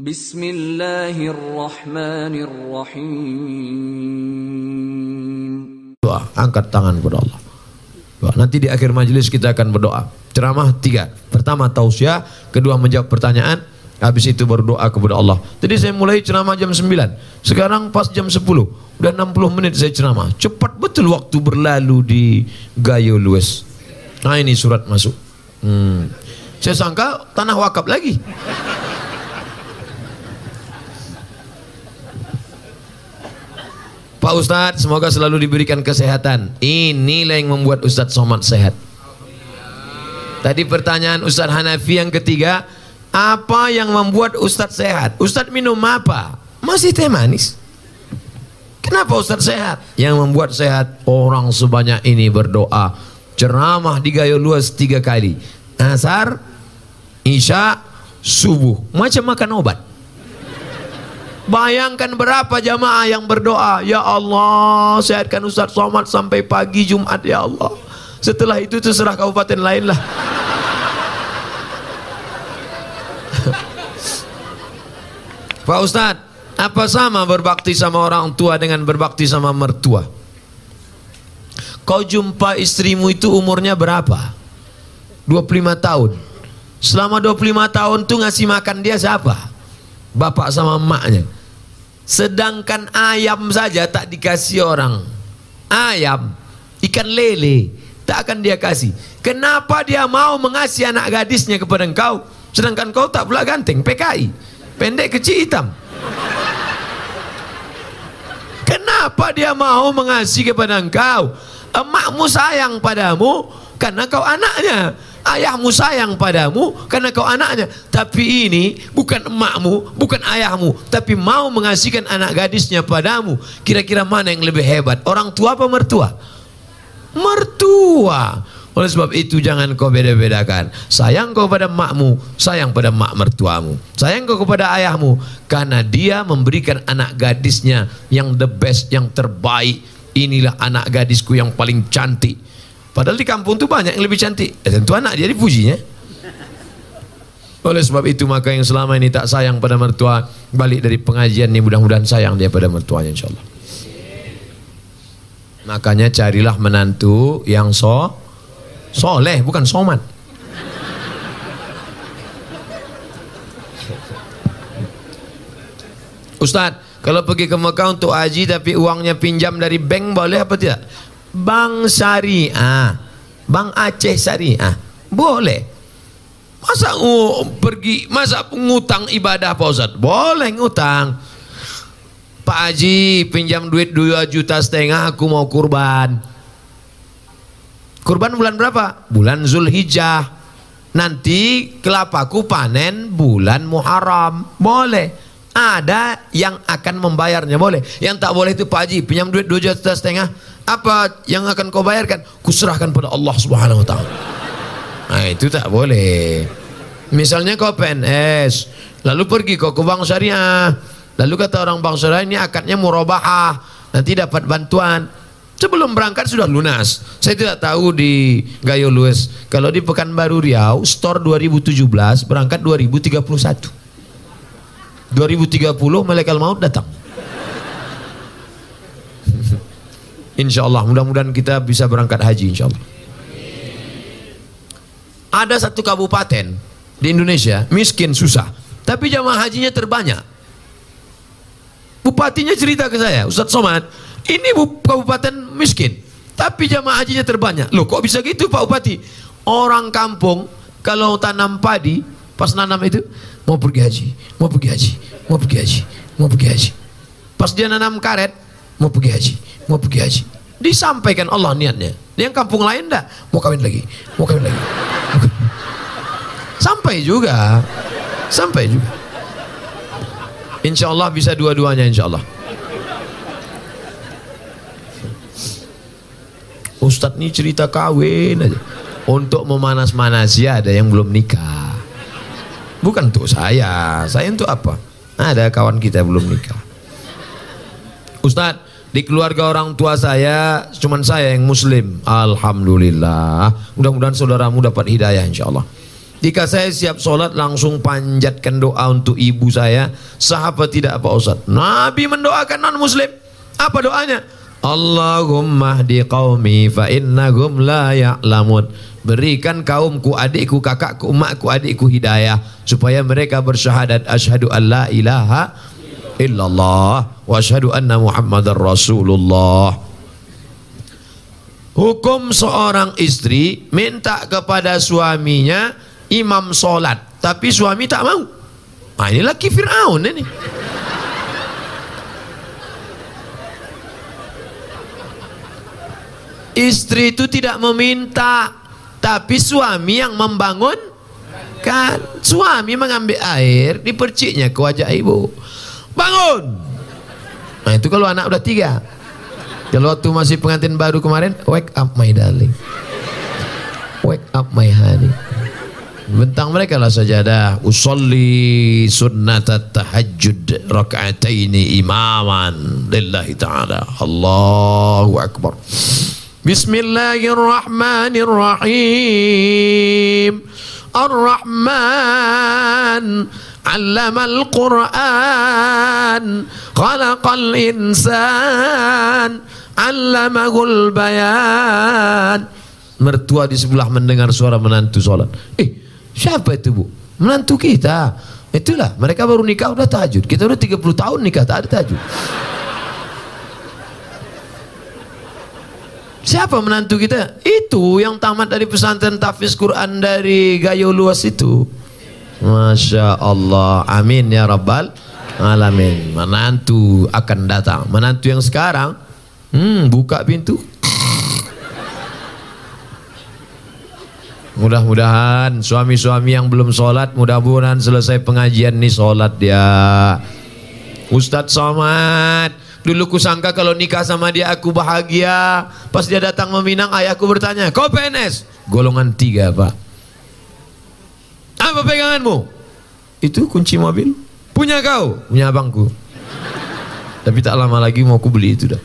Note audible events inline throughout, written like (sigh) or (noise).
Bismillahirrahmanirrahim. Doa, angkat tangan kepada Allah. Doa. Nanti di akhir majelis kita akan berdoa. Ceramah tiga. Pertama tausiah, kedua menjawab pertanyaan, habis itu berdoa kepada Allah. Tadi saya mulai ceramah jam 9. Sekarang pas jam 10. Udah 60 menit saya ceramah. Cepat betul waktu berlalu di Gayo Lues. Nah ini surat masuk. Hmm. Saya sangka tanah wakaf lagi. Pak Ustadz, semoga selalu diberikan kesehatan. Inilah yang membuat Ustadz Somad sehat. Tadi pertanyaan Ustadz Hanafi yang ketiga, apa yang membuat Ustadz sehat? Ustadz minum apa? Masih teh manis. Kenapa Ustadz sehat? Yang membuat sehat orang sebanyak ini berdoa. Ceramah di Gayo Luas tiga kali. Asar, Isya, Subuh. Macam makan obat. Bayangkan berapa jamaah yang berdoa, Ya Allah, sehatkan Ustaz Somad sampai pagi Jumat, Ya Allah. Setelah itu terserah kabupaten lain lah. (laughs) Pak Ustaz, apa sama berbakti sama orang tua dengan berbakti sama mertua? Kau jumpa istrimu itu umurnya berapa? 25 tahun. Selama 25 tahun tuh ngasih makan dia siapa? Bapak sama emaknya. Sedangkan ayam saja tak dikasih orang. Ayam, ikan lele, tak akan dia kasih. Kenapa dia mau mengasih anak gadisnya kepada engkau? Sedangkan kau tak pula ganteng, PKI. Pendek kecil hitam. Kenapa dia mau mengasihi kepada engkau? Emakmu sayang padamu karena kau anaknya. Ayahmu sayang padamu karena kau anaknya. Tapi ini bukan emakmu, bukan ayahmu, tapi mau mengasihkan anak gadisnya padamu. Kira-kira mana yang lebih hebat? Orang tua apa mertua? Mertua. Oleh sebab itu jangan kau beda-bedakan. Sayang kau pada makmu, sayang pada mak mertuamu. Sayang kau kepada ayahmu karena dia memberikan anak gadisnya yang the best, yang terbaik. Inilah anak gadisku yang paling cantik. Padahal di kampung tu banyak yang lebih cantik. Eh, tentu anak dia dipujinya. Oleh sebab itu maka yang selama ini tak sayang pada mertua balik dari pengajian ini mudah-mudahan sayang dia pada mertuanya insyaallah. Makanya carilah menantu yang so soleh bukan somat. Ustadz, kalau pergi ke Mekah untuk haji tapi uangnya pinjam dari bank boleh apa tidak? Bank Syariah, Bank Aceh Syariah, boleh. Masa uh, pergi, masa ngutang ibadah Pak Ustaz? Boleh ngutang. Pak Haji pinjam duit 2 juta setengah aku mau kurban. Kurban bulan berapa? Bulan Zulhijjah. Nanti kelapaku panen bulan Muharram. Boleh. Ada yang akan membayarnya boleh. Yang tak boleh itu Pak Haji pinjam duit 2 juta setengah. Apa yang akan kau bayarkan? Kuserahkan pada Allah Subhanahu wa taala. Nah, itu tak boleh. Misalnya kau PNS, lalu pergi kau ke bank syariah. Lalu kata orang bank syariah ini akadnya murabahah, nanti dapat bantuan. Sebelum berangkat sudah lunas. Saya tidak tahu di Gayo Lues. Kalau di Pekanbaru Riau, store 2017 berangkat 2031. 2030 malaikat maut datang. Insya Allah, mudah-mudahan kita bisa berangkat haji insya Allah. Ada satu kabupaten di Indonesia miskin susah, tapi jamaah hajinya terbanyak. Bupatinya cerita ke saya, Ustadz Somad, ini kabupaten miskin, tapi jamaah hajinya terbanyak. Loh kok bisa gitu Pak Bupati? Orang kampung kalau tanam padi, pas nanam itu mau pergi haji, mau pergi haji, mau pergi haji, mau pergi haji. Pas dia nanam karet, mau pergi haji, mau pergi haji. Disampaikan Allah niatnya. Yang kampung lain enggak, mau kawin lagi, mau kawin lagi. Sampai juga. Sampai juga. Insya Allah bisa dua-duanya insya Allah. Ustadz ini cerita kawin aja. Untuk memanas-manasi ada yang belum nikah. Bukan untuk saya. Saya untuk apa? Ada kawan kita belum nikah. Ustadz, Di keluarga orang tua saya cuman saya yang muslim. Alhamdulillah. Mudah-mudahan saudaramu dapat hidayah insyaallah. Jika saya siap sholat langsung panjatkan doa untuk ibu saya. Sahabat tidak apa Ustaz? Nabi mendoakan non muslim. Apa doanya? Allahumma hdi qaumi fa innahum la ya'lamun. Berikan kaumku, adikku, kakakku, umatku, adikku hidayah supaya mereka bersyahadat. Asyhadu an la ilaha illallah wa asyhadu anna muhammadar rasulullah. Hukum seorang istri minta kepada suaminya imam solat tapi suami tak mau. Nah, ini laki Fir'aun ini istri itu tidak meminta tapi suami yang membangun kan suami mengambil air diperciknya ke wajah ibu. Bangun! Nah itu kalau anak udah tiga. Kalau waktu masih pengantin baru kemarin wake up my darling. Wake up my honey. Bentang mereka lah sajadah usolli sunnat tahajud rakaataini imaman lillahi ta'ala. Allahu Akbar Bismillahirrahmanirrahim Ar-Rahman علم القرآن خلق الإنسان علمه البيان mertua di sebelah mendengar suara menantu sholat eh siapa itu bu menantu kita itulah mereka baru nikah udah tahajud kita udah 30 tahun nikah tak ada tahajud Siapa menantu kita? Itu yang tamat dari pesantren tahfiz Quran dari Gayo Luas itu. Masya Allah. Amin ya Rabbal Alamin. Menantu akan datang. Menantu yang sekarang hmm, Buka pintu. Mudah-mudahan suami-suami yang belum sholat Mudah-mudahan selesai pengajian nih sholat dia. Ustadz Somad Dulu kusangka kalau nikah sama dia aku bahagia Pas dia datang meminang ayahku bertanya Kau PNS? Golongan tiga pak apa peganganmu? Itu kunci mobil. Punya kau? Punya abangku. Tapi tak lama lagi mau aku beli itu dah.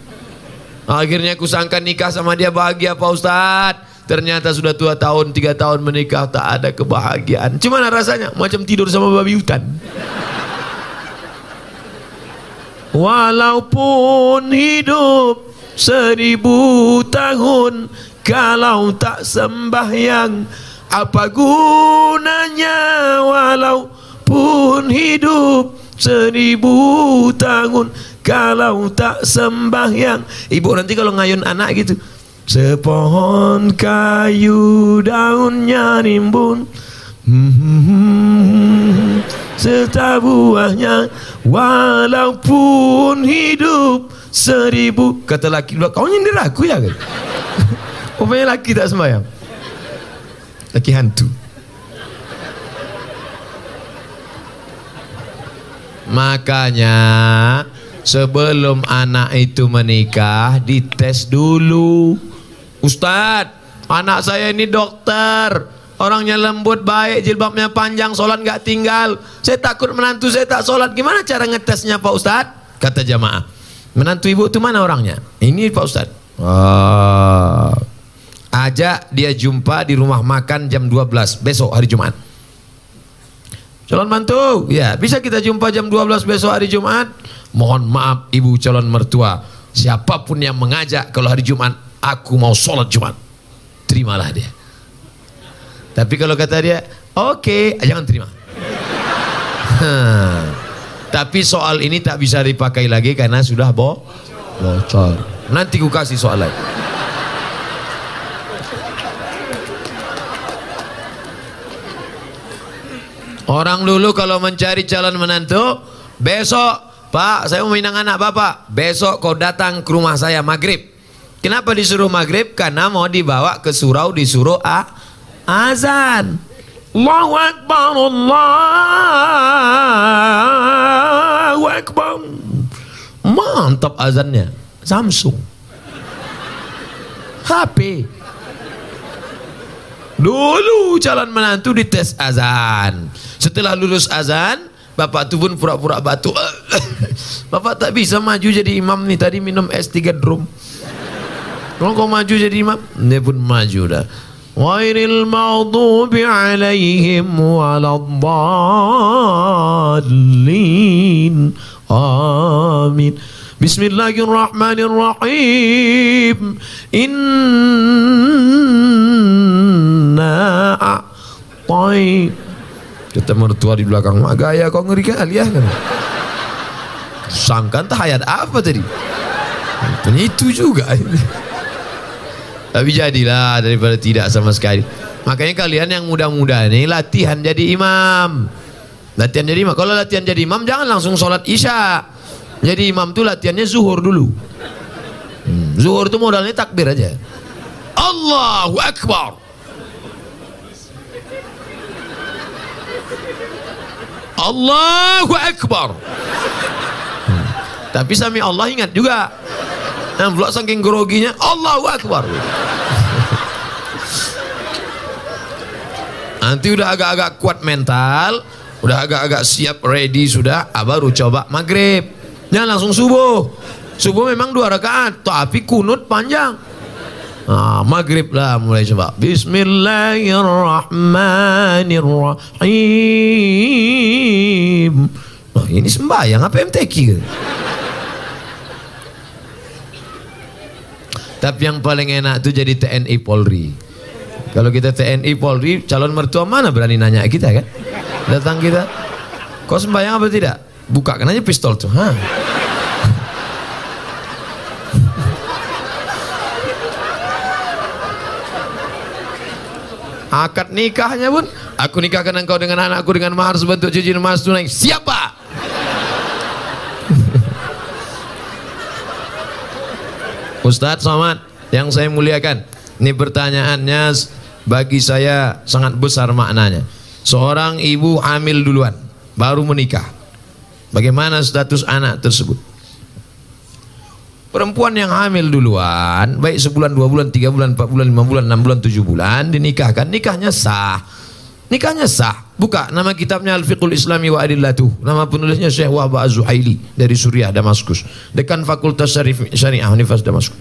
Akhirnya aku sangka nikah sama dia bahagia Pak Ustadz. Ternyata sudah tua tahun, tiga tahun menikah tak ada kebahagiaan. Cuma rasanya? Macam tidur sama babi hutan. Walaupun hidup seribu tahun kalau tak sembahyang apa gunanya? Walaupun hidup seribu tahun kalau tak sembahyang. Ibu nanti kalau ngayun anak gitu sepohon kayu daunnya rimbun. Hmm, serta buahnya walaupun hidup seribu. Kata laki kau nyindir aku ya? Kan (laughs) Rupanya laki tak sembahyang. Laki hantu. Makanya sebelum anak itu menikah dites dulu. Ustadz anak saya ini dokter orangnya lembut baik jilbabnya panjang sholat nggak tinggal. Saya takut menantu saya tak sholat gimana cara ngetesnya Pak Ustadz? Kata jamaah. Menantu ibu itu mana orangnya? Ini Pak Ustadz. Oh ajak dia jumpa di rumah makan jam 12 besok hari Jumat. Calon mantu? Ya bisa kita jumpa jam 12 besok hari Jumat? Mohon maaf ibu calon mertua. Siapa pun yang mengajak kalau hari Jumat aku mau sholat Jumat. Terimalah dia tapi kalau kata dia oke okay, jangan terima (laughs) tapi soal ini tak bisa dipakai lagi karena sudah bo bocor nanti ku kasih soal lagi Orang dulu kalau mencari calon menantu, besok, Pak, saya mau minang anak Bapak. Besok kau datang ke rumah saya maghrib. Kenapa disuruh maghrib? Karena mau dibawa ke surau disuruh a azan. Allahu Akbar, Allahu Akbar. Mantap azannya. Samsung. HP. Dulu calon menantu dites azan. Setelah lulus azan, bapak tu pun pura-pura batuk. (laughs) Bapak tak bisa maju jadi imam nih tadi minum es tiga drum. Kalau kau maju jadi imam, dia pun maju dah. Ghairil maghdubi alaihim waladdallin. Amin. Bismillahirrahmanirrahim. Inna a'tai. Kata mertua di belakang, mak gaya kau ngeri kali ya kan. Sangka entah ayat apa tadi. Rupanya itu juga. Tapi jadilah daripada tidak sama sekali. Makanya kalian yang muda-muda ini latihan jadi imam. Latihan jadi imam. Kalau latihan jadi imam jangan langsung sholat isya. Jadi imam tuh latihannya zuhur dulu. Hmm, zuhur tuh modalnya takbir aja. Allahu Akbar. Allahu Akbar. Hmm. Tapi sami Allah ingat juga. Nah, pula saking groginya Allahu Akbar. Nanti udah agak-agak kuat mental, udah agak-agak siap ready sudah, ah, baru coba maghrib. Jangan langsung subuh. Subuh memang dua rakaat, tapi kunut panjang. Nah, maghrib lah mulai coba. Bismillahirrahmanirrahim. Nah, ini sembahyang apa MTQ? Tapi yang paling enak itu jadi TNI Polri. Kalau kita TNI Polri, calon mertua mana berani nanya kita kan? Datang kita, kau sembahyang apa tidak? Bukakan aja pistol tuh. Ha? Akad nikahnya pun, aku nikahkan engkau dengan anakku dengan mahar sebentuk cincin emas tunai. Siapa? Ustadz Somad yang saya muliakan, ini pertanyaannya bagi saya sangat besar maknanya. Seorang ibu hamil duluan, baru menikah. Bagaimana status anak tersebut? Perempuan yang hamil duluan, baik sebulan, dua bulan, tiga bulan, empat bulan, lima bulan, enam bulan, tujuh bulan, dinikahkan, nikahnya sah. Nikahnya sah. Buka nama kitabnya Al-Fiqhul Islami wa Adillatuh. Nama penulisnya Syekh Wahba Az-Zuhaili dari Suriah, Damaskus. Dekan Fakultas Syariah Universitas Damaskus.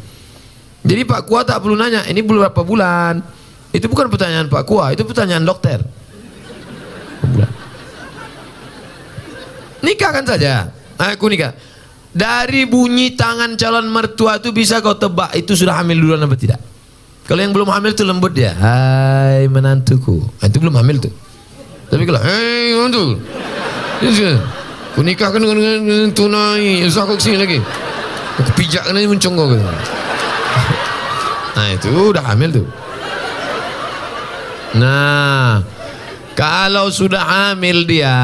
Jadi Pak Kua tak perlu nanya, ini berapa bulan? Itu bukan pertanyaan Pak Kua, itu pertanyaan dokter. Bulan. Nikahkan saja. Aku nikah. Dari bunyi tangan calon mertua itu bisa kau tebak itu sudah hamil duluan apa tidak? Kalau yang belum hamil itu lembut dia. Hai menantuku. Nah, itu belum hamil tuh. Tapi kalau hei menantu. Ku nikahkan dengan, dengan, dengan tunai. Usah kau ke sini lagi. Aku pijakkan aja mencongkok gitu. Nah (laughs) itu udah hamil tuh. Nah kalau sudah hamil dia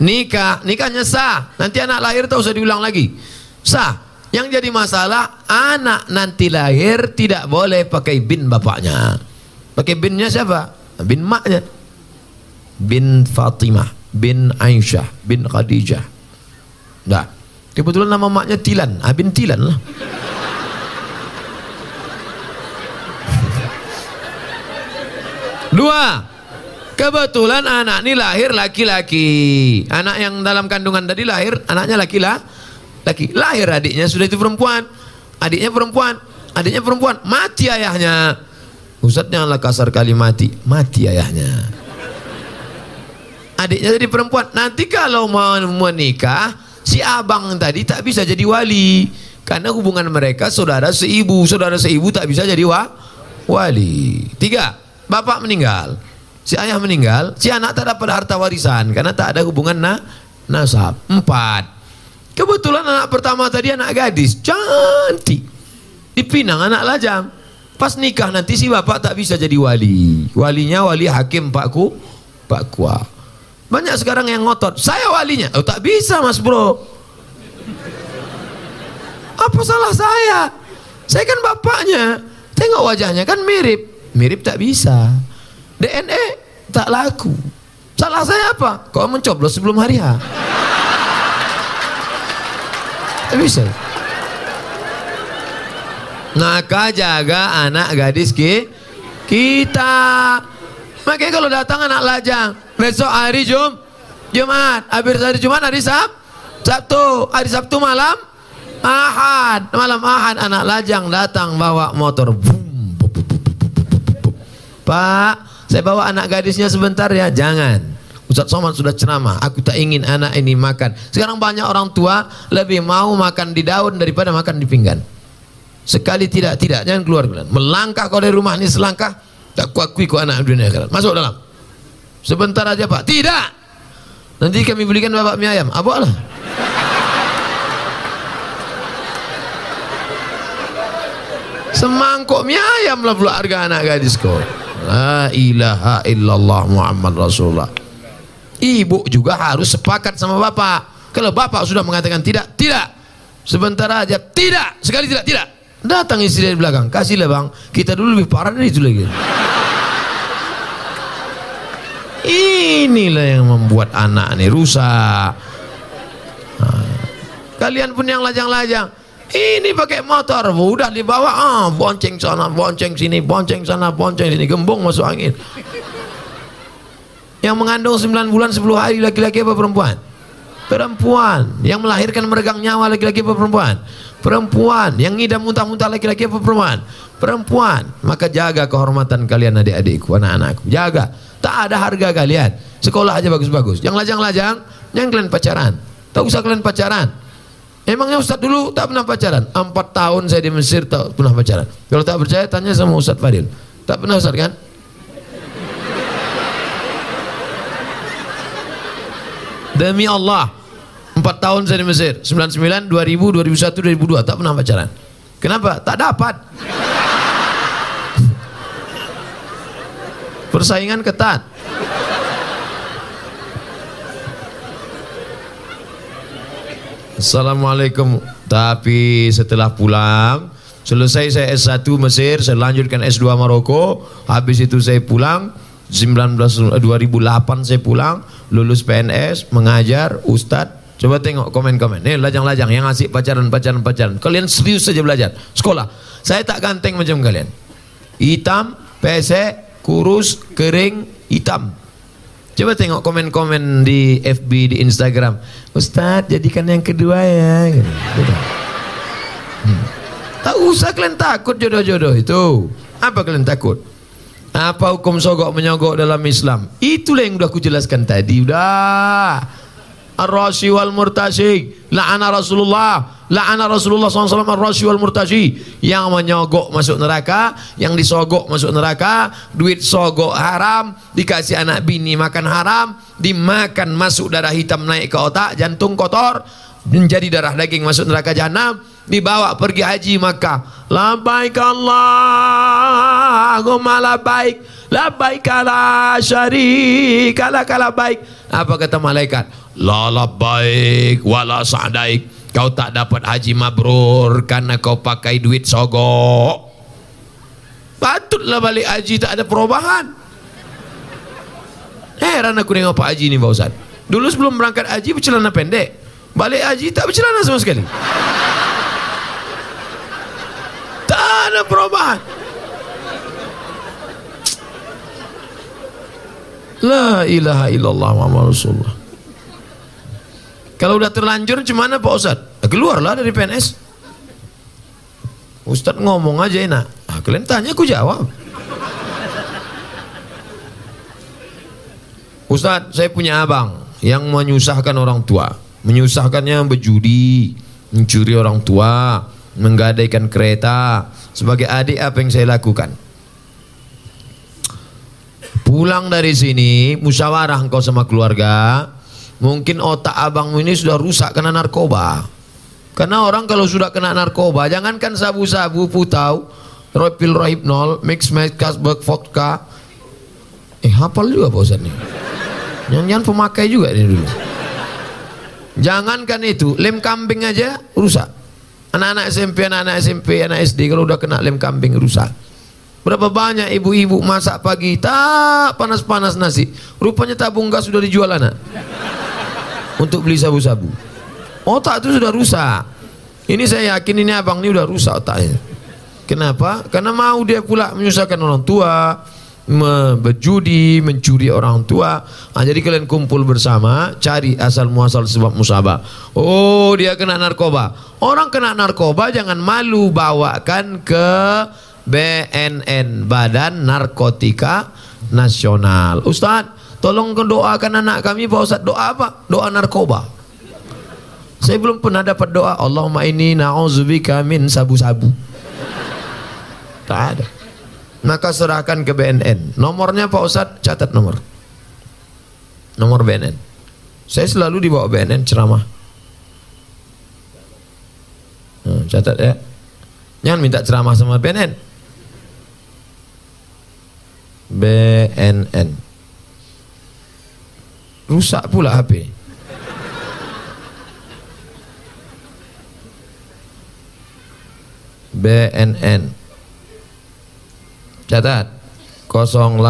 nikah, nikahnya sah. Nanti anak lahir tak usah diulang lagi. Sah. Yang jadi masalah anak nanti lahir tidak boleh pakai bin bapaknya. Pakai binnya siapa? Bin maknya. Bin Fatimah, bin Aisyah, bin Khadijah. Nah, kebetulan nama maknya Tilan, ah, bin Tilan lah. (laughs) Dua, Kebetulan anak ini lahir laki-laki. Anak yang dalam kandungan tadi lahir, anaknya laki-laki. Laki. Lahir adiknya sudah itu perempuan. Adiknya perempuan. Adiknya perempuan. Mati ayahnya. Ustaz janganlah kasar kali mati. Mati ayahnya. Adiknya jadi perempuan. Nanti kalau mau menikah, si abang tadi tak bisa jadi wali. Karena hubungan mereka saudara seibu. Saudara seibu tak bisa jadi wa wali. Tiga, bapak meninggal si ayah meninggal, si anak tak dapat harta warisan karena tak ada hubungan na nasab. Empat. Kebetulan anak pertama tadi anak gadis, cantik. Dipinang anak lajang. Pas nikah nanti si bapak tak bisa jadi wali. Walinya wali hakim pakku, pak kua. Banyak sekarang yang ngotot, saya walinya. Oh tak bisa mas bro. Apa salah saya? Saya kan bapaknya. Tengok wajahnya kan mirip. Mirip tak bisa. DNA tak laku. Salah saya apa? Kau mencoblos sebelum hari H. Tak bisa. Maka jaga anak gadis ki kita. Makanya kalau datang anak lajang, besok hari Jum, Jumat, habis hari Jumat hari Sab, Sabtu, hari Sabtu malam Ahad, malam Ahad anak lajang datang bawa motor. Bup. Pak, saya bawa anak gadisnya sebentar ya. Jangan. Ustaz Somad sudah ceramah. Aku tak ingin anak ini makan. Sekarang banyak orang tua lebih mau makan di daun daripada makan di pinggan. Sekali tidak, tidak. Jangan keluar. Melangkah kau dari rumah ini selangkah. Tak kuakui kau anak dunia akhirat. Masuk dalam. Sebentar aja pak. Tidak. Nanti kami belikan bapak mie ayam. Apa lah? Semangkuk mie ayam lah pula harga anak gadis kau. La ilaha illallah Muhammad Rasulullah. Ibu juga harus sepakat sama bapak. Kalau bapak sudah mengatakan tidak, tidak. Sebentar aja, tidak. Sekali tidak, tidak. Datang istri dari belakang. Kasihlah bang. Kita dulu lebih parah dari itu lagi. Inilah yang membuat anak ini rusak. Nah, Kalian pun yang lajang-lajang. Ini pakai motor, udah dibawa, ah, bonceng sana, bonceng sini, bonceng sana, bonceng sini, gembong masuk angin. Yang mengandung 9 bulan 10 hari laki-laki apa perempuan? Perempuan. Yang melahirkan meregang nyawa laki-laki apa perempuan? Perempuan. Yang ngidam muntah-muntah laki-laki apa perempuan? Perempuan. Maka jaga kehormatan kalian adik-adikku, anak-anakku. Jaga. Tak ada harga kalian. Sekolah aja bagus-bagus. Yang lajang-lajang, jangan kalian pacaran. Tak usah kalian pacaran. Emangnya Ustaz dulu tak pernah pacaran? Empat tahun saya di Mesir tak pernah pacaran. Kalau tak percaya tanya sama Ustaz Fadil. Tak pernah Ustaz kan? Demi Allah. Empat tahun saya di Mesir. 99, 2000, 2001, 2002. Tak pernah pacaran. Kenapa? Tak dapat. Persaingan ketat. Assalamualaikum. Tapi setelah pulang, selesai saya S1 Mesir, saya lanjutkan S2 Maroko, habis itu saya pulang 19 2008 saya pulang, lulus PNS, mengajar, ustadz. Coba tengok komen-komen. Nih lajang-lajang yang asik pacaran-pacaran pacaran. Kalian serius saja belajar. Sekolah. Saya tak ganteng macam kalian. Hitam, pesek, kurus, kering, hitam. Coba tengok komen-komen di FB, di Instagram. Ustadz, jadikan yang kedua ya. Hmm. Tak usah kalian takut jodoh-jodoh itu. Apa kalian takut? Apa hukum sogok menyogok dalam Islam? Itulah yang udah aku jelaskan tadi. Udah. Ar-Rashi wal Murtashi. La'ana Rasulullah. La'ana Rasulullah SAW Ar-Rashi wal Murtashi. Yang menyogok masuk neraka. Yang disogok masuk neraka. Duit sogok haram. Dikasih anak bini makan haram. Dimakan masuk darah hitam naik ke otak. Jantung kotor. Menjadi darah daging masuk neraka jahanam. Dibawa pergi haji Makkah. Labaik Allahumma labaik. Labaik la syarika laka labaik. Apa kata malaikat? La labaik wala sa'daik. Kau tak dapat haji mabrur karena kau pakai duit sogok. Patutlah balik haji tak ada perubahan. Heran aku dengan Pak Haji ni Pak Ustaz. Dulu sebelum berangkat haji bercelana pendek. Balik haji tak bercelana sama sekali. Tak ada perubahan. La ilaha illallah Muhammad Rasulullah. Kalau udah terlanjur gimana Pak Ustaz? Keluarlah dari PNS. Ustaz ngomong aja enak. Ah, kalian tanya aku jawab. Ustaz, saya punya abang yang menyusahkan orang tua. Menyusahkannya berjudi, mencuri orang tua, menggadaikan kereta. Sebagai adik apa yang saya lakukan? Pulang dari sini, musyawarah engkau sama keluarga. Mungkin otak abangmu ini sudah rusak karena narkoba. Karena orang kalau sudah kena narkoba, jangankan sabu-sabu, putau, ropil rohipnol, mix mix kasbek vodka. Eh, hafal juga Ustaz nih. Jangan-jangan pemakai juga ini dulu. Jangankan itu, lem kambing aja rusak. Anak-anak SMP, anak-anak SMP, anak SD kalau udah kena lem kambing rusak. Berapa banyak ibu-ibu masak pagi tak panas-panas nasi. Rupanya tabung gas sudah dijual anak. Untuk beli sabu-sabu. Otak itu sudah rusak. Ini saya yakin ini abang ini sudah rusak otaknya. Kenapa? Karena mau dia pula menyusahkan orang tua, berjudi, mencuri orang tua. Ah, jadi kalian kumpul bersama, cari asal muasal sebab musabah. Oh, dia kena narkoba. Orang kena narkoba jangan malu bawakan ke BNN, Badan Narkotika Nasional. Ustaz, tolong doakan anak kami Pak Ustaz. Doa apa? Doa narkoba. Saya belum pernah dapat doa Allahumma ini na'udzubika min sabu-sabu. Tak ada. Maka serahkan ke BNN. Nomornya Pak Ustadz catat nomor. Nomor BNN. Saya selalu dibawa BNN ceramah. Nah, catat ya. Jangan minta ceramah sama BNN. BNN. Rusak pula HP. BNN. Catat 08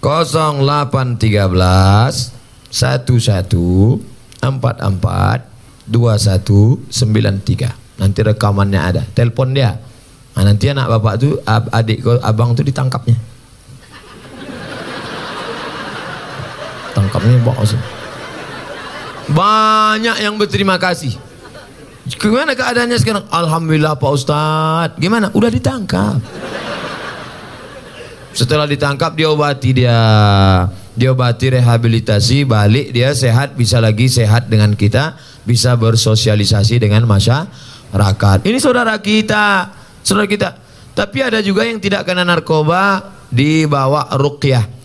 0813 11 44 2193. Nanti rekamannya ada. Telepon dia. Nah, nanti anak bapak tu ab- adik abang tu ditangkapnya. Bawa. Banyak yang berterima kasih. Gimana keadaannya sekarang? Alhamdulillah Pak Ustadz. Gimana? Udah ditangkap. Setelah ditangkap diobati dia. Diobati rehabilitasi, balik dia sehat, bisa lagi sehat dengan kita, bisa bersosialisasi dengan masyarakat. Ini saudara kita, saudara kita. Tapi ada juga yang tidak kena narkoba dibawa ruqyah.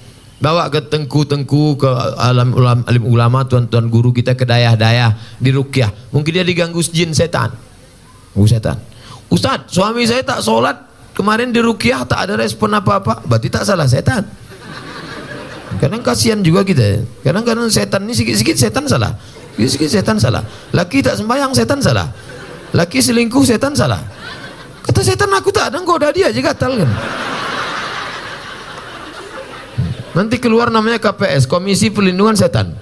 Bawa ke tengku-tengku ke alam ulama, alim ulama tuan-tuan guru kita ke dayah-dayah di ruqyah. Mungkin dia diganggu jin setan. Ganggu setan. Ustaz, suami saya tak sholat kemarin di ruqyah tak ada respon apa-apa. Berarti tak salah setan. Kadang kasihan juga kita. Kadang-kadang setan ini sikit-sikit setan salah. Sikit-sikit setan salah. Laki tak sembahyang setan salah. Laki selingkuh setan salah. Kata setan aku tak ada goda dia aja gatal kan. Nanti keluar namanya KPS, Komisi Perlindungan Setan.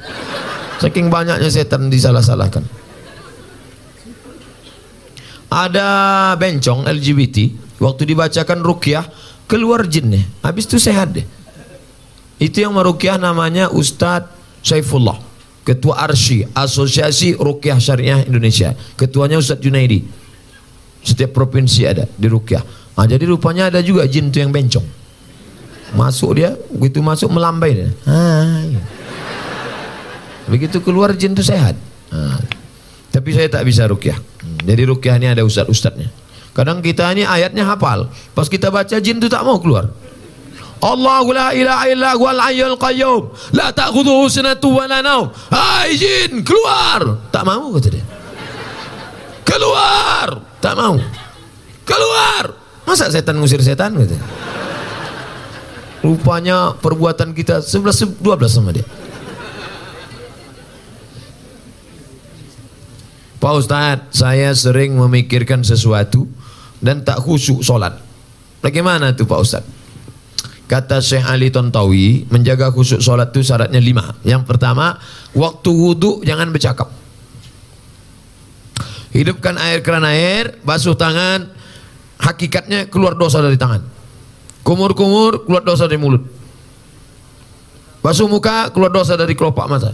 Saking banyaknya setan disalah-salahkan. Ada bencong LGBT, waktu dibacakan rukyah, keluar jinnya. Habis itu sehat deh. Itu yang merukyah namanya Ustadz Saifullah. Ketua Arsi, Asosiasi Rukyah Syariah Indonesia. Ketuanya Ustadz Junaidi. Setiap provinsi ada di rukyah. Nah, jadi rupanya ada juga jin itu yang bencong. Masuk dia, begitu masuk melambai dia. Hai. Begitu keluar jin itu sehat. Nah, tapi saya tak bisa rukyah. Hmm, Jadi rukyah ini ada ustad-ustadnya. Kadang kita ini ayatnya hafal. Pas kita baca jin itu tak mau keluar. Allahu la ilaha illa huwal hayyul qayyum. La ta'khudhuhu sinatun wa la naum. Hai jin, keluar. Tak mau kata dia. Keluar. Tak mau. Keluar. Masa setan ngusir setan kata. dia. Rupanya perbuatan kita 11 12 sama dia. Pak Ustadz, saya sering memikirkan sesuatu dan tak khusyuk solat. Bagaimana tuh Pak Ustadz? Kata Syekh Ali Tontawi, menjaga khusyuk solat itu syaratnya lima. Yang pertama, waktu wudhu jangan bercakap. Hidupkan air keran air, basuh tangan, hakikatnya keluar dosa dari tangan. Kumur-kumur, keluar dosa dari mulut. Basuh muka, keluar dosa dari kelopak mata.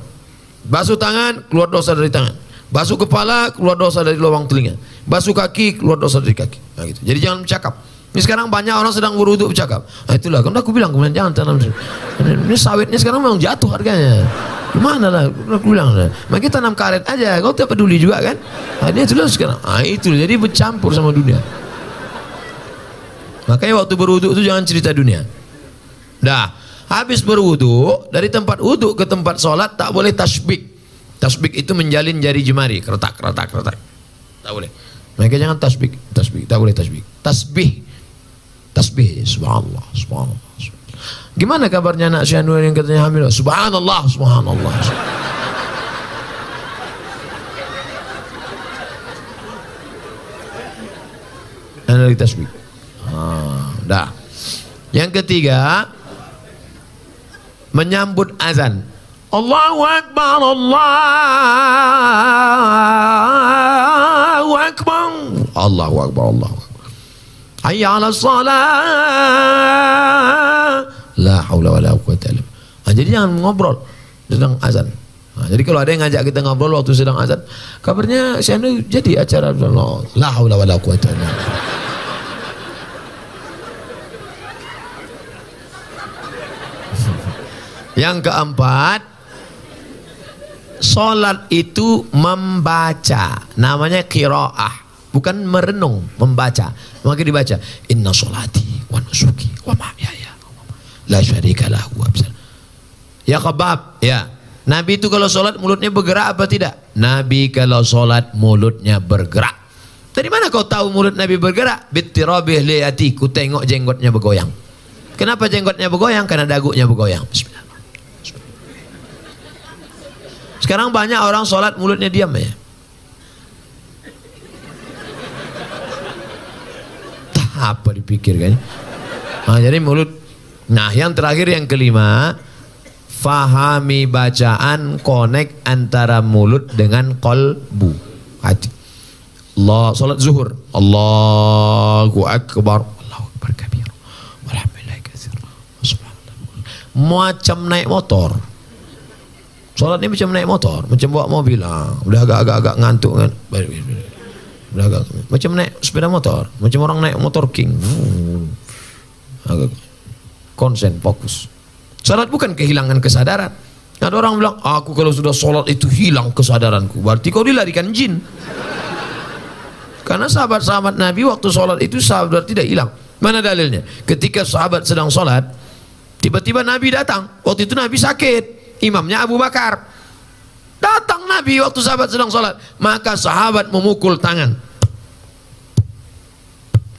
Basuh tangan, keluar dosa dari tangan. Basuh kepala, keluar dosa dari lubang telinga. Basuh kaki, keluar dosa dari kaki. Nah, gitu. Jadi jangan bercakap. Ini sekarang banyak orang sedang berwudhu bercakap. Nah, itulah, kan aku bilang kemudian jangan tanam. Ini sawitnya sekarang memang jatuh harganya. Gimana lah, aku bilang. Maka kita tanam karet aja, kau tak peduli juga kan. Nah, ini itulah sekarang. Nah, itu jadi bercampur sama dunia. Makanya waktu berwudhu itu jangan cerita dunia. Dah, habis berwudhu dari tempat wudhu ke tempat sholat tak boleh tasbih. Tasbih itu menjalin jari jemari, keretak, keretak, keretak. Tak boleh. Mereka jangan tasbih, tasbih, tak boleh tasbih. Tasbih, tasbih, subhanallah, subhanallah. subhanallah. Gimana kabarnya anak si Anwar yang katanya hamil? Subhanallah, subhanallah. Lagi tasbih. Ah. Yang ketiga menyambut azan. Allahu Akbar, Allahu Akbar. Allahu Akbar, Allahu Akbar. hayya 'ala shalah la haula wala quwata illa billah. Nah, jadi jangan ngobrol sedang azan. Nah, jadi kalau ada yang ngajak kita ngobrol waktu sedang azan, kabarnya Syahnu jadi acara la haula wala quwata illa Yang keempat, Solat itu membaca, namanya kiroah, bukan merenung, membaca. Maka dibaca, Inna solati wa nusuki wa mahyaya la syarika lahu Ya kebab, ya. Nabi itu kalau solat mulutnya bergerak apa tidak? Nabi kalau solat mulutnya bergerak. Dari mana kau tahu mulut Nabi bergerak? Bittirabih liyati, ku tengok jenggotnya bergoyang. Kenapa jenggotnya bergoyang? Karena dagunya bergoyang. Bismillah. Sekarang banyak orang sholat mulutnya diam ya. Apa dipikirkan? Nah, jadi mulut. Nah, yang terakhir yang kelima, fahami bacaan connect antara mulut dengan kolbu hati. Allah salat zuhur. Allahu akbar. Allahu akbar kabir. Walhamdulillah. Macam naik motor. Solat ni macam naik motor, macam bawa mobil. Ha. Udah agak-agak ngantuk kan. Udah agak, macam naik sepeda motor, macam orang naik motor king. Agak konsen, fokus. Salat bukan kehilangan kesadaran. Ada orang bilang, aku kalau sudah solat itu hilang kesadaranku. Berarti kau dilarikan jin. Karena sahabat-sahabat Nabi waktu solat itu sahabat tidak hilang. Mana dalilnya? Ketika sahabat sedang solat, tiba-tiba Nabi datang. Waktu itu Nabi sakit imamnya Abu Bakar. Datang Nabi waktu sahabat sedang sholat. Maka sahabat memukul tangan.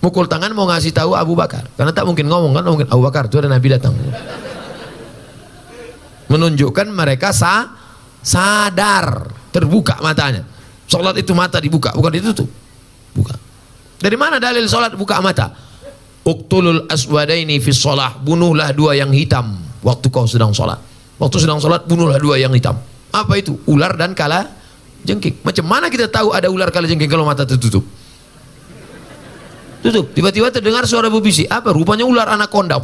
Mukul tangan mau ngasih tahu Abu Bakar. Karena tak mungkin ngomong kan, mungkin Abu Bakar itu ada Nabi datang. Menunjukkan mereka sa sadar, terbuka matanya. Sholat itu mata dibuka, bukan ditutup. Buka. Dari mana dalil sholat buka mata? Uktulul aswadaini fi sholah. Bunuhlah dua yang hitam waktu kau sedang sholat. Waktu sedang sholat bunuhlah dua yang hitam. Apa itu? Ular dan kala jengking. Macam mana kita tahu ada ular kala jengking kalau mata tertutup? Tutup. Tiba-tiba terdengar suara berbisik. Apa? Rupanya ular anaconda.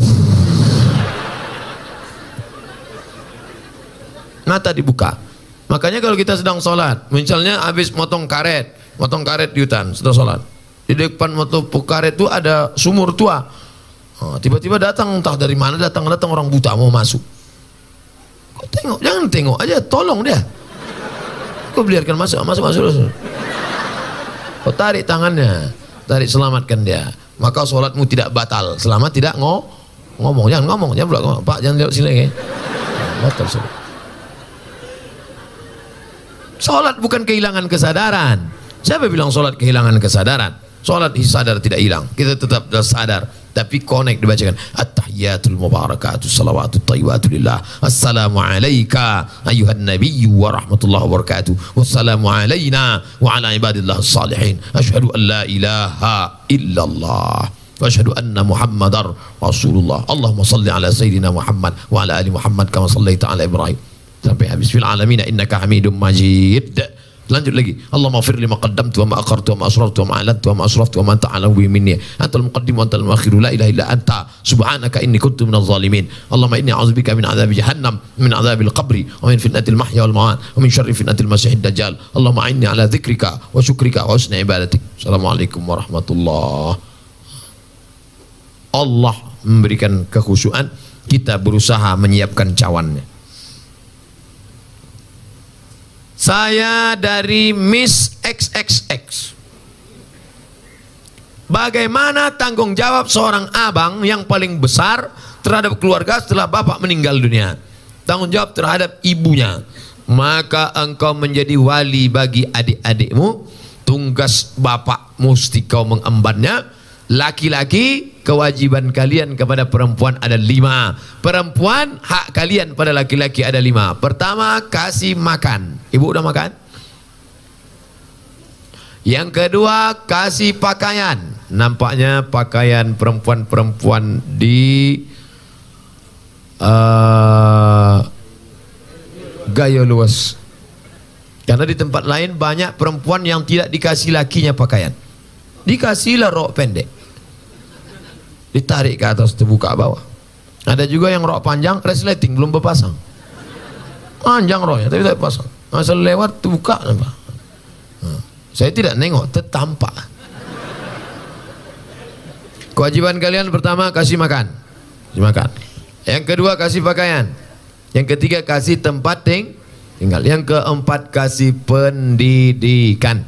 Mata dibuka. Makanya kalau kita sedang sholat, misalnya habis motong karet, motong karet di hutan, sedang sholat. Di depan motong karet itu ada sumur tua. Oh, tiba-tiba datang entah dari mana datang datang orang buta mau masuk. Tengok, jangan tengok aja, tolong dia. Kau biarkan masuk, masuk, masuk, masuk. Kau tarik tangannya, tarik selamatkan dia. Maka sholatmu tidak batal, selama tidak ngo ngomong, jangan ngomong, jangan ngomong. Pak jangan lewat sini, ya. batal sholat. Sholat bukan kehilangan kesadaran. Siapa bilang sholat kehilangan kesadaran? Sholat sadar tidak hilang, kita tetap sadar tapi connect dibacakan. At-tahiyatul mubarakatuh salawatut tayyibatu lillah. Assalamu alayka ayuhan nabiyyu wa rahmatullahi wa barakatuh. Wassalamu alayna wa ala ibadillah salihin. An la ilaha illallah. Sampai habis. Fil innaka majid Lanjut lagi. Allahumma fir lima qaddamtu wa ma akhartu wa ma asrartu wa ma alantu wa ma minni. Antal muqaddim wa antal muakhir la ilaha illa anta. Subhanaka inni kuntu minadh zalimin. Allahumma inni a'udzubika min adzabi jahannam, min adzabil qabri wa min fitnatil mahya wal mamat wa min syarri fitnatil masiihid dajjal. Allahumma inni ala dzikrika wa syukrika wa husni ibadatik. Assalamualaikum warahmatullahi Allah memberikan kekhusyuan, kita berusaha menyiapkan cawannya. Saya dari Miss XXX. Bagaimana tanggung jawab seorang abang yang paling besar terhadap keluarga setelah bapak meninggal dunia? Tanggung jawab terhadap ibunya. Maka engkau menjadi wali bagi adik-adikmu. Tugas bapak mesti kau mengembannya Laki-laki kewajiban kalian kepada perempuan ada lima. Perempuan hak kalian pada laki-laki ada lima. Pertama kasih makan. Ibu udah makan? Yang kedua kasih pakaian. Nampaknya pakaian perempuan-perempuan di uh, gaya luas. Karena di tempat lain banyak perempuan yang tidak dikasih lakinya pakaian. Dikasihlah rok pendek. ditarik ke atas terbuka bawah. Ada juga yang rok panjang resleting belum berpasang. Panjang roknya tapi tak pasang. Masa lewat terbuka nampak. Nah, saya tidak nengok tertampak. Kewajiban kalian pertama kasih makan. Kasih makan. Yang kedua kasih pakaian. Yang ketiga kasih tempat ting tinggal. Yang keempat kasih pendidikan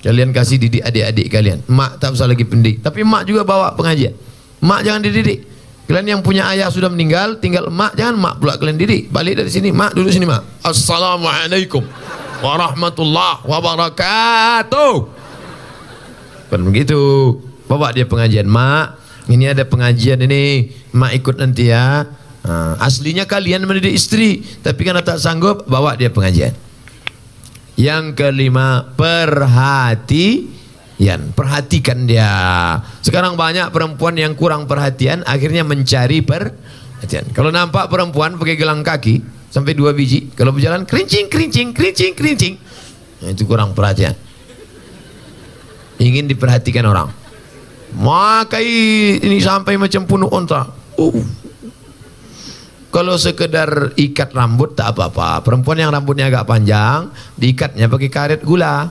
kalian kasih didik adik-adik kalian mak tak usah lagi pendidik tapi mak juga bawa pengajian mak jangan dididik Kalian yang punya ayah sudah meninggal, tinggal emak, jangan emak pula kalian didik. Balik dari sini, mak duduk sini mak. Assalamualaikum warahmatullahi wabarakatuh. Kan begitu. Bawa dia pengajian, mak. Ini ada pengajian ini, mak ikut nanti ya. Aslinya kalian mendidik istri, tapi karena tak sanggup, bawa dia pengajian. Yang kelima, perhati Yan, perhatikan dia. Sekarang banyak perempuan yang kurang perhatian, akhirnya mencari perhatian. Kalau nampak perempuan pakai gelang kaki sampai dua biji, kalau berjalan kerincing, kerincing, kerincing, kerincing, nah, itu kurang perhatian. Ingin diperhatikan orang. Makai ini sampai macam punuh onta. Uh. Kalau sekedar ikat rambut tak apa-apa. Perempuan yang rambutnya agak panjang, diikatnya pakai karet gula.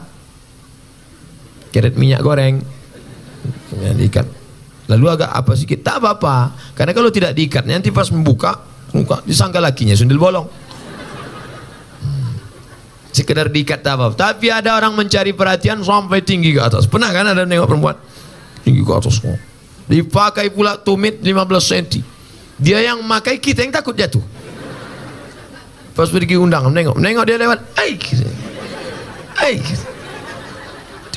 Keret minyak goreng. Yang diikat. Lalu agak apa sedikit tak apa-apa. Karena kalau tidak diikat nanti pas membuka buka disangka lakinya sundel bolong. Hmm. sekedar diikat tak apa tapi ada orang mencari perhatian sampai tinggi ke atas. Pernah kan ada nengok perempuan? Tinggi ke atas dipakai pula tumit 15 cm dia yang makai kita yang takut jatuh pas pergi undang nengok nengok dia lewat ai ai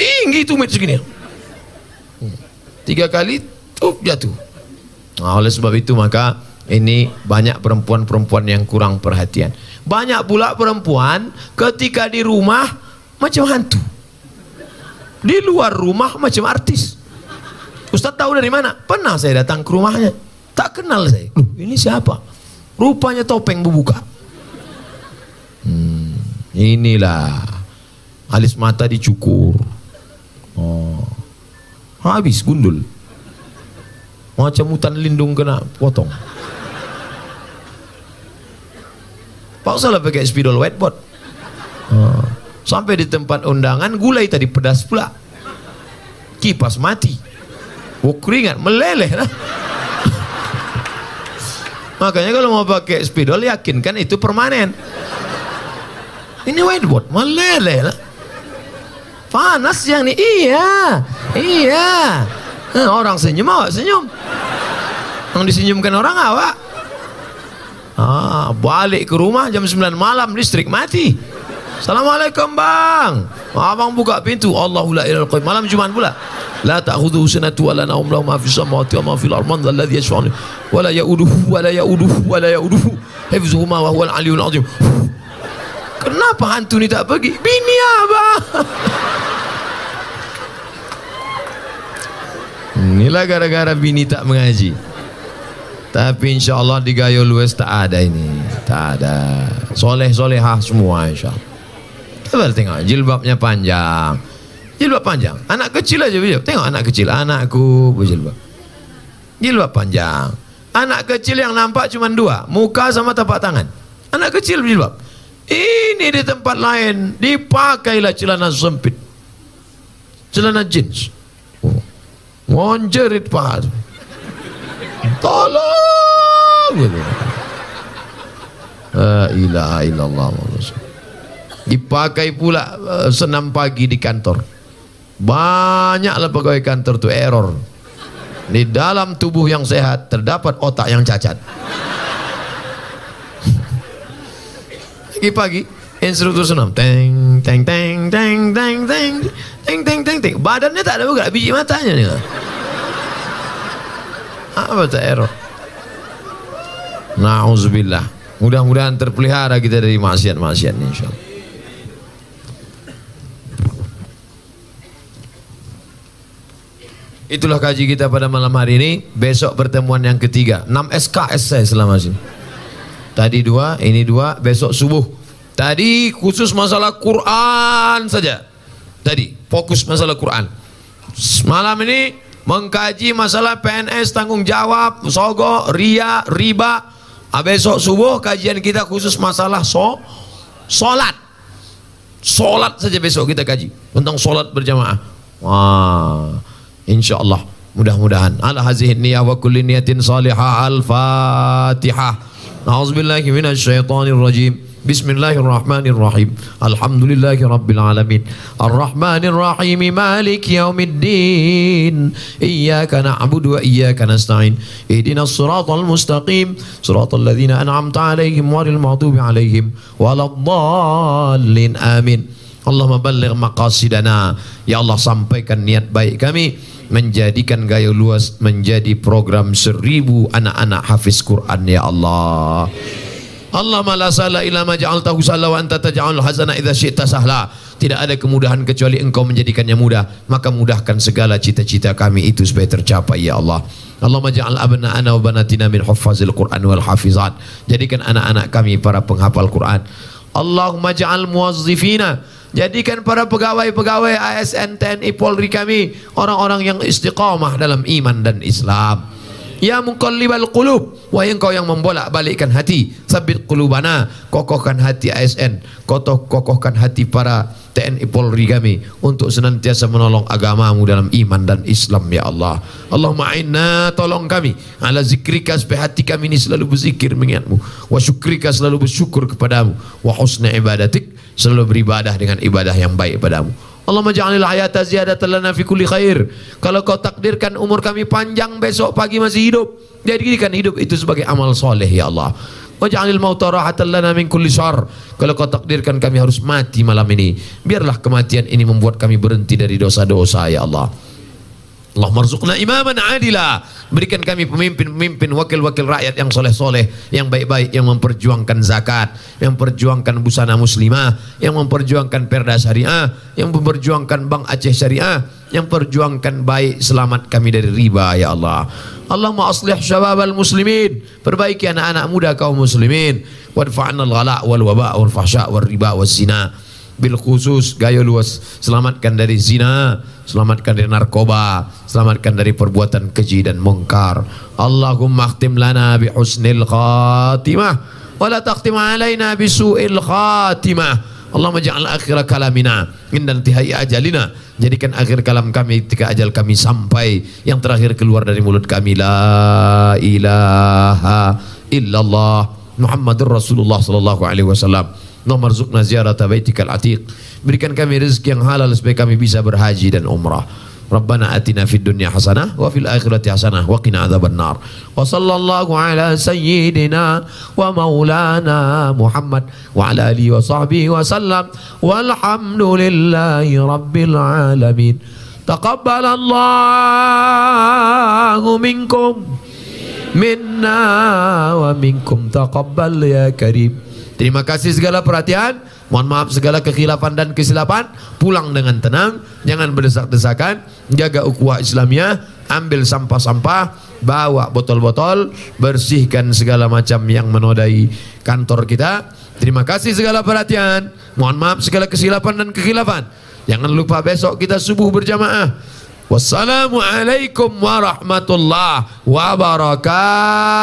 tinggi tumit segini. Tiga kali tuh jatuh. Nah, oleh sebab itu maka ini banyak perempuan-perempuan yang kurang perhatian. Banyak pula perempuan ketika di rumah macam hantu. Di luar rumah macam artis. Ustaz tahu dari mana? Pernah saya datang ke rumahnya. Tak kenal saya. Loh, ini siapa? Rupanya topeng berbuka. Hmm, inilah alis mata dicukur. Oh. Habis gundul. Macam hutan lindung kena potong. Pak salah pakai spidol whiteboard. Oh. Sampai di tempat undangan gulai tadi pedas pula. Kipas mati. Oh keringat meleleh lah. Makanya kalau mau pakai spidol yakinkan itu permanen. Ini whiteboard meleleh. Panas yang ni. Iya. Iya. Orang senyum awak senyum. Yang disenyumkan orang awak. Ah, balik ke rumah jam 9 malam listrik mati. Assalamualaikum bang. Abang buka pintu. Allahu la ilaha illallah. Malam Jumat pula. La ta'khudhuhu sanatu wa la nawm lahu ma fis samawati wa ma fil ardi man alladhi yashfa'u wa la ya'uduhu wa la ya'uduhu wa la ya'uduhu hifzuhuma wa huwal aliyyul azim. Kenapa hantu ni tak pergi? Bini abang. (laughs) Inilah gara-gara bini tak mengaji. Tapi insya Allah di Gayo Lues tak ada ini. Tak ada. Soleh-solehah semua insya Allah. Coba tengok jilbabnya panjang. Jilbab panjang. Anak kecil aja video. Tengok anak kecil. Anakku berjilbab. Jilbab panjang. Anak kecil yang nampak cuma dua. Muka sama tapak tangan. Anak kecil berjilbab. Ini di tempat lain. Dipakailah celana sempit. Celana jeans. Ngonjerit pak Tolong. La ilaha illallah Dipakai pula uh, senam pagi di kantor. Banyaklah pegawai kantor tu error. Di dalam tubuh yang sehat terdapat otak yang cacat. Pagi-pagi instruktur senam. Teng teng teng teng teng teng teng teng teng teng. Badannya tak ada juga biji matanya nih apa tak error? Nauzubillah mudah-mudahan terpelihara kita dari maksiat-maksiat insyaallah Itulah kaji kita pada malam hari ini. Besok pertemuan yang ketiga. 6 SKS saya selama sini. Tadi dua, ini dua, besok subuh. Tadi khusus masalah Quran saja. Tadi fokus masalah Quran. Malam ini mengkaji masalah PNS tanggung jawab, sogo, ria, riba. Ah, besok subuh kajian kita khusus masalah so, solat. Solat saja besok kita kaji tentang solat berjamaah. Wah, insya Allah mudah-mudahan. Ala hazihin niyah wa kulli niyatin salihah al-fatihah. A'udzubillahi minasyaitonir rajim. بسم الله الرحمن الرحيم الحمد لله رب العالمين الرحمن الرحيم مالك يوم الدين إياك نعبد وإياك نستعين اهدنا الصراط المستقيم صراط الذين أنعمت عليهم غير المغضوب عليهم ولا الضالين آمين اللهم بلغ مقاصدنا Ya Allah sampaikan niat baik kami menjadikan gaya luas menjadi program seribu anak-anak hafiz Quran ya Allah Allah la sala illa ma ja'altahu sahla wa anta taj'alul hazana idza syi'ta sahla. Tidak ada kemudahan kecuali Engkau menjadikannya mudah. Maka mudahkan segala cita-cita kami itu supaya tercapai ya Allah. Allahumma ja'al abna'ana wa banatina min huffazil Qur'an wal hafizat. Jadikan anak-anak kami para penghafal Quran. Allahumma ja'al muwazzifina Jadikan para pegawai-pegawai ASN TNI Polri kami orang-orang yang istiqamah dalam iman dan Islam. Ya muqallibal qulub Wahai engkau yang membolak-balikkan hati Sabit qulubana Kokohkan hati ASN Kokoh, Kokohkan hati para TNI Polri kami Untuk senantiasa menolong agamamu dalam iman dan Islam ya Allah. Allahumma inna tolong kami. Ala zikrika supaya hati kami ini selalu berzikir mengingatmu. Wa syukrika selalu bersyukur kepadamu. Wa husna ibadatik Selalu beribadah dengan ibadah yang baik padamu Allah ja'alil hayata ziyadatan lana fi kulli khair. Kalau kau takdirkan umur kami panjang besok pagi masih hidup, jadikan hidup itu sebagai amal soleh ya Allah. Waj'alil mauta rahatan lana min kulli syarr. Kalau kau takdirkan kami harus mati malam ini, biarlah kematian ini membuat kami berhenti dari dosa-dosa ya Allah. Allah marzuqna imaman adila. Berikan kami pemimpin-pemimpin wakil-wakil rakyat yang soleh-soleh yang baik-baik yang memperjuangkan zakat yang memperjuangkan busana muslimah yang memperjuangkan perda syariah yang memperjuangkan bank Aceh syariah yang perjuangkan baik selamat kami dari riba ya Allah. Allahumma aslih syababal muslimin. Perbaiki anak-anak muda kaum muslimin. Wadfa'na al-ghala wal waba wal fahsya wal riba wal zina bil khusus gaya luas. Selamatkan dari zina selamatkan dari narkoba selamatkan dari perbuatan keji dan mungkar. Allahumma khtim lana bi husnil khatimah wa la takhtim alaina bi su'il khatimah. Allahumma ja'al akhir kalamina inda intihai ajalina. Jadikan akhir kalam kami ketika ajal kami sampai. Yang terakhir keluar dari mulut kami la ilaha illallah. Muhammadur Rasulullah sallallahu alaihi wasallam Nomor zukna ziarah baitikal atiq. Berikan kami rezeki yang halal supaya kami bisa berhaji dan umrah. Rabbana atina fid dunya hasanah wa fil akhirati hasanah wa qina adzaban nar. Wa sallallahu ala sayyidina wa maulana Muhammad wa ala alihi wa sahbihi wa sallam. Walhamdulillahi rabbil alamin. تقبل الله منكم منا ومنكم تقبل يا كريم Terima kasih segala perhatian. Mohon maaf segala kekhilafan dan kesilapan. Pulang dengan tenang. Jangan berdesak-desakan. Jaga ukhuwah Islamiyah. Ambil sampah-sampah. Bawa botol-botol. Bersihkan segala macam yang menodai kantor kita. Terima kasih segala perhatian. Mohon maaf segala kesilapan dan kekhilafan. Jangan lupa besok kita subuh berjamaah. Wassalamualaikum warahmatullahi wabarakatuh.